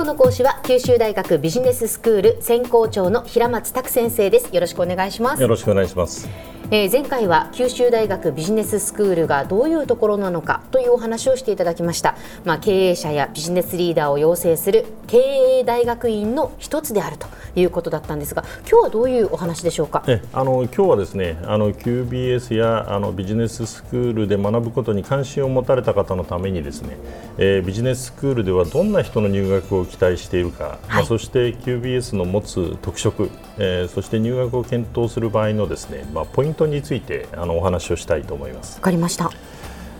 今日の講師は九州大学ビジネススクール専攻長の平松卓先生です。よろしくお願いします。よろしくお願いします。えー、前回は九州大学ビジネススクールがどういうところなのかというお話をしていただきました、まあ、経営者やビジネスリーダーを養成する経営大学院の一つであるということだったんですが今日はどういうお話でしょうか？えあの今日はですねあの QBS やあのビジネススクールで学ぶことに関心を持たれた方のためにですね、えー、ビジネススクールではどんな人の入学を期待しているか、はい、まあ、そして QBS の持つ特色、えー、そして入学を検討する場合のですね、まあ、ポイントトについてあのお話をしたいと思います。わかりました。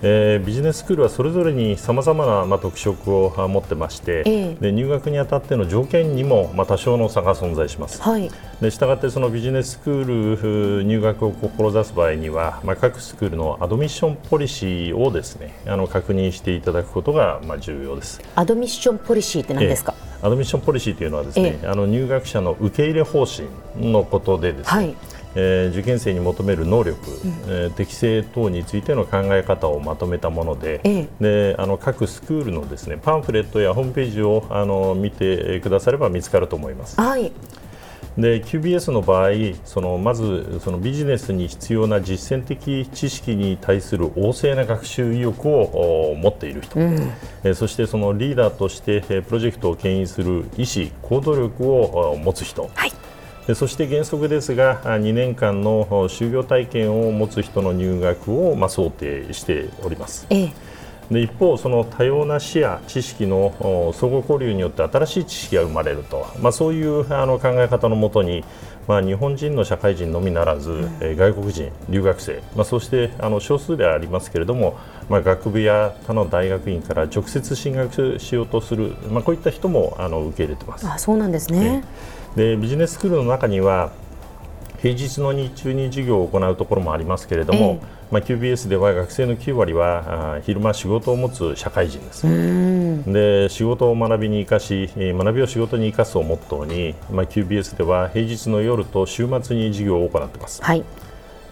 えー、ビジネススクールはそれぞれにさまざまな、まあ、特色を持ってまして、えー、で入学にあたっての条件にも、まあ、多少の差が存在します。はい、でしたがってそのビジネススクール入学を志す場合には、まあ、各スクールのアドミッションポリシーをですねあの確認していただくことが、まあ、重要です。アドミッションポリシーって何ですか、えー、アドミッションポリシーというのはですね、あの入学者の受け入れ方針のことでですね、はいえー、受験生に求める能力、うん、えー、適性等についての考え方をまとめたものでええ、であの各スクールのですねパンフレットやホームページをあの見てくだされば見つかると思います。はい。で QBS の場合そのまずそのビジネスに必要な実践的知識に対する旺盛な学習意欲を持っている人、うん、えそしてそのリーダーとしてプロジェクトを牽引する意思行動力を持つ人、はいそして原則ですが2年間の就業体験を持つ人の入学をま想定しております。ええで一方、その多様な視野、知識の相互交流によって新しい知識が生まれると、まあ、そういうあの考え方のもとに、まあ、日本人の社会人のみならず、うん、え外国人、留学生、まあ、そしてあの少数ではありますけれども、まあ、学部や他の大学院から直接進学しようとする、まあ、こういった人もあの受け入れてます。あそうなんですね、でビジネススクールの中には平日の日中に授業を行うところもありますけれども、えまあ、QBS では学生の9割はあ昼間仕事を持つ社会人です。で仕事を学びに生かし学びを仕事に生かすをモットーに、まあ、QBS では平日の夜と週末に授業を行っています、はい、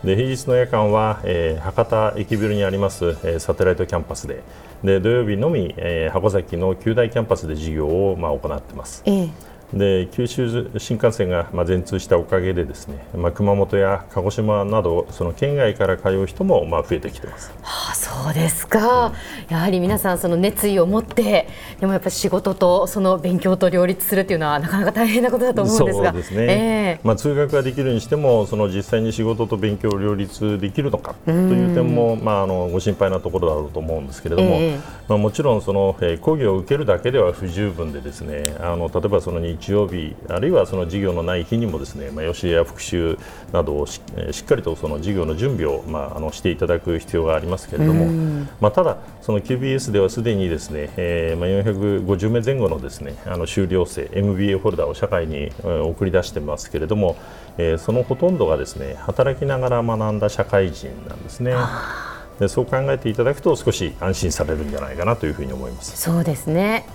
で平日の夜間は、えー、博多駅ビルにあります、えー、サテライトキャンパスで。で土曜日のみ、えー、箱崎の九大キャンパスで授業を、まあ、行っています。ええで九州新幹線がまあ全通したおかげでですね、まあ、熊本や鹿児島などその県外から通う人もまあ増えてきてます。はあ、そうですか、うん、やはり皆さんその熱意を持ってでもやっぱり仕事とその勉強と両立するというのはなかなか大変なことだと思うんですが。そうですね、えー、まあ、通学ができるにしてもその実際に仕事と勉強を両立できるのかという点も、まあ、あのご心配なところだろうと思うんですけれども、えー、まあ、もちろんその、えー、講義を受けるだけでは不十分でですねあの例えばその日曜日あるいはその授業のない日にもですね、まあ、予習や復習などをししっかりとその授業の準備を、まあ、あのしていただく必要がありますけれども、まあ、ただ、その QBS ではすでにですね、えーまあ、450名前後のですねあの修了生 MBA ホルダーを社会に、送り出してますけれども、えー、そのほとんどがですね働きながら学んだ社会人なんですね。でそう考えていただくと少し安心されるんじゃないかなというふうに思います。そうですね。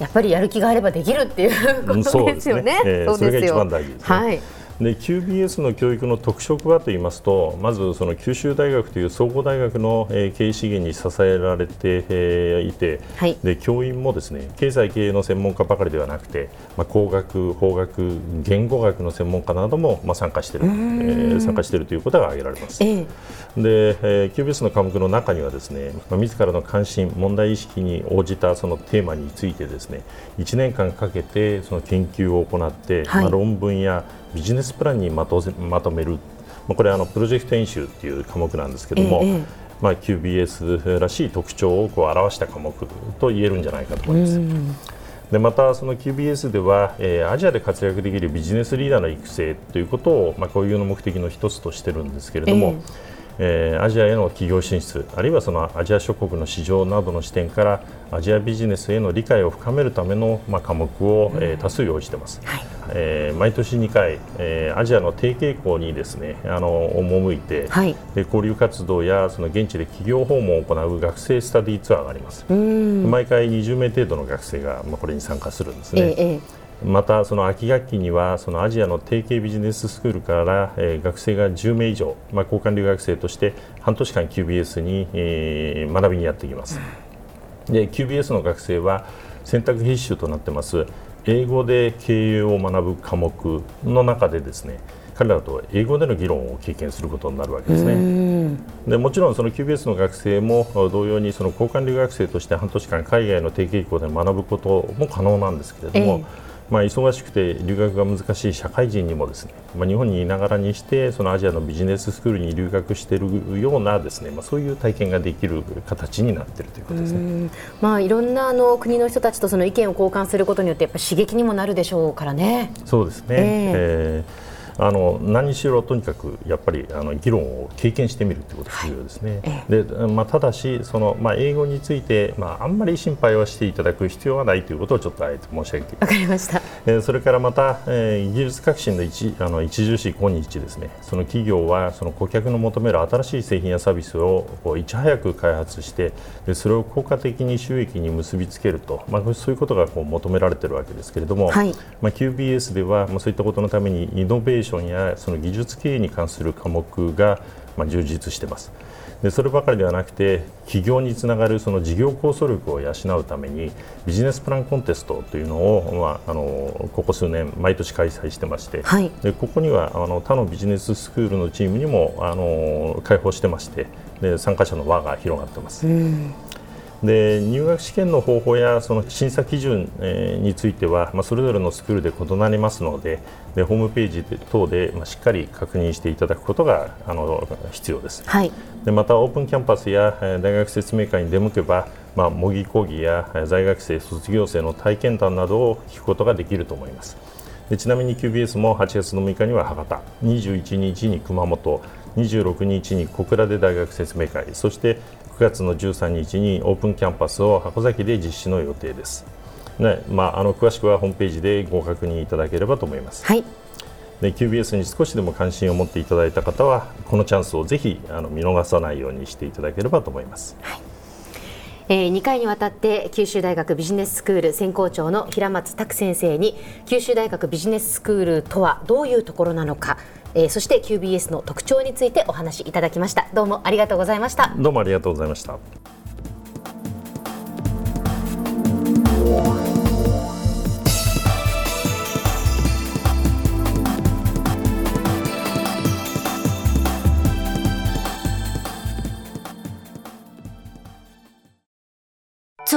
やっぱりやる気があればできるっていうことですよね。そそれが一番大事です、ね、はい。で QBS の教育の特色はと言いますとまずその九州大学という総合大学の、えー、経営資源に支えられて、えー、いて、はい、で教員もですね経済経営の専門家ばかりではなくて、まあ、工学、法学、言語学の専門家なども、まあ、参加している、えー、参加しているということが挙げられます。えー、で、えー、QBS の科目の中にはですね、まあ、自らの関心、問題意識に応じたそのテーマについてですね1年間かけてその研究を行って、はい、まあ、論文やビジネスプランにまとまとめる、まあ、これはあのプロジェクト演習という科目なんですけども、ええ、まあ、QBS らしい特徴をこう表した科目と言えるんじゃないかと思います。でまた、その QBS では、えー、アジアで活躍できるビジネスリーダーの育成ということを、まあ、こういうの目的の一つとしてるんですけれども、えー、アジアへの企業進出あるいはそのアジア諸国の市場などの視点からアジアビジネスへの理解を深めるための、まあ、科目を、えー、多数用意しています、はい、えー、毎年2回、えー、アジアの低傾向にですねあの赴いて、はい、で交流活動やその現地で企業訪問を行う学生スタディツアーがあります。毎回20名程度の学生が、まあ、これに参加するんですね、えーまたその秋学期にはそのアジアの提携ビジネススクールから、えー、学生が10名以上、まあ、交換留学生として半年間 QBS に、えー、学びにやってきます。で QBS の学生は選択必修となってます。英語で経営を学ぶ科目の中でですね彼らと英語での議論を経験することになるわけですね。でもちろんその QBS の学生も同様にその交換留学生として半年間海外の定期校で学ぶことも可能なんですけれども、えーまあ、忙しくて留学が難しい社会人にもですね、まあ、日本にいながらにしてそのアジアのビジネススクールに留学しているようなですね、まあ、そういう体験ができる形になっているということですね、まあ、いろんなあの国の人たちとその意見を交換することによってやっぱ刺激にもなるでしょうからね。そうですね、えー、えーあの何しろとにかくやっぱりあの議論を経験してみるということが重要ですね。はい、でまあ、ただしその、まあ、英語について、まあ、あんまり心配はしていただく必要はないということをちょっとあえて申し上げてわかりました、えー、それからまた、えー、技術革新の一あの著しい今日ですね。その企業はその顧客の求める新しい製品やサービスをこういち早く開発してでそれを効果的に収益に結びつけると、まあ、そういうことがこう求められているわけですけれども、はい、まあ、QBS では、まあ、そういったことのためにイノベーションやその技術経営に関する科目が、まあ、充実しています。でそればかりではなくて企業につながるその事業構想力を養うためにビジネスプランコンテストというのを、まあ、あのここ数年毎年開催してまして、はい、でここにはあの他のビジネススクールのチームにもあの開放してましてで参加者の輪が広がってます。うんで入学試験の方法やその審査基準、えー、については、まあ、それぞれのスクールで異なりますのででホームページ等で、まあ、しっかり確認していただくことがあの必要です、はい、でまたオープンキャンパスや大学説明会に出向けば、まあ、模擬講義や在学生卒業生の体験談などを聞くことができると思います。でちなみに QBS も8月の6日には博多21日に熊本26日に小倉で大学説明会そして9月の13日にオープンキャンパスを箱崎で実施の予定です。ねまあ、あの詳しくはホームページでご確認いただければと思います。はいで QBS に少しでも関心を持っていただいた方はこのチャンスをぜひあの見逃さないようにしていただければと思います。はいえー、2回にわたって九州大学ビジネススクール専攻長の平松卓先生に九州大学ビジネススクールとはどういうところなのかえー、そして QBS の特徴についてお話しいただきました。どうもありがとうございました。どうもありがとうございました。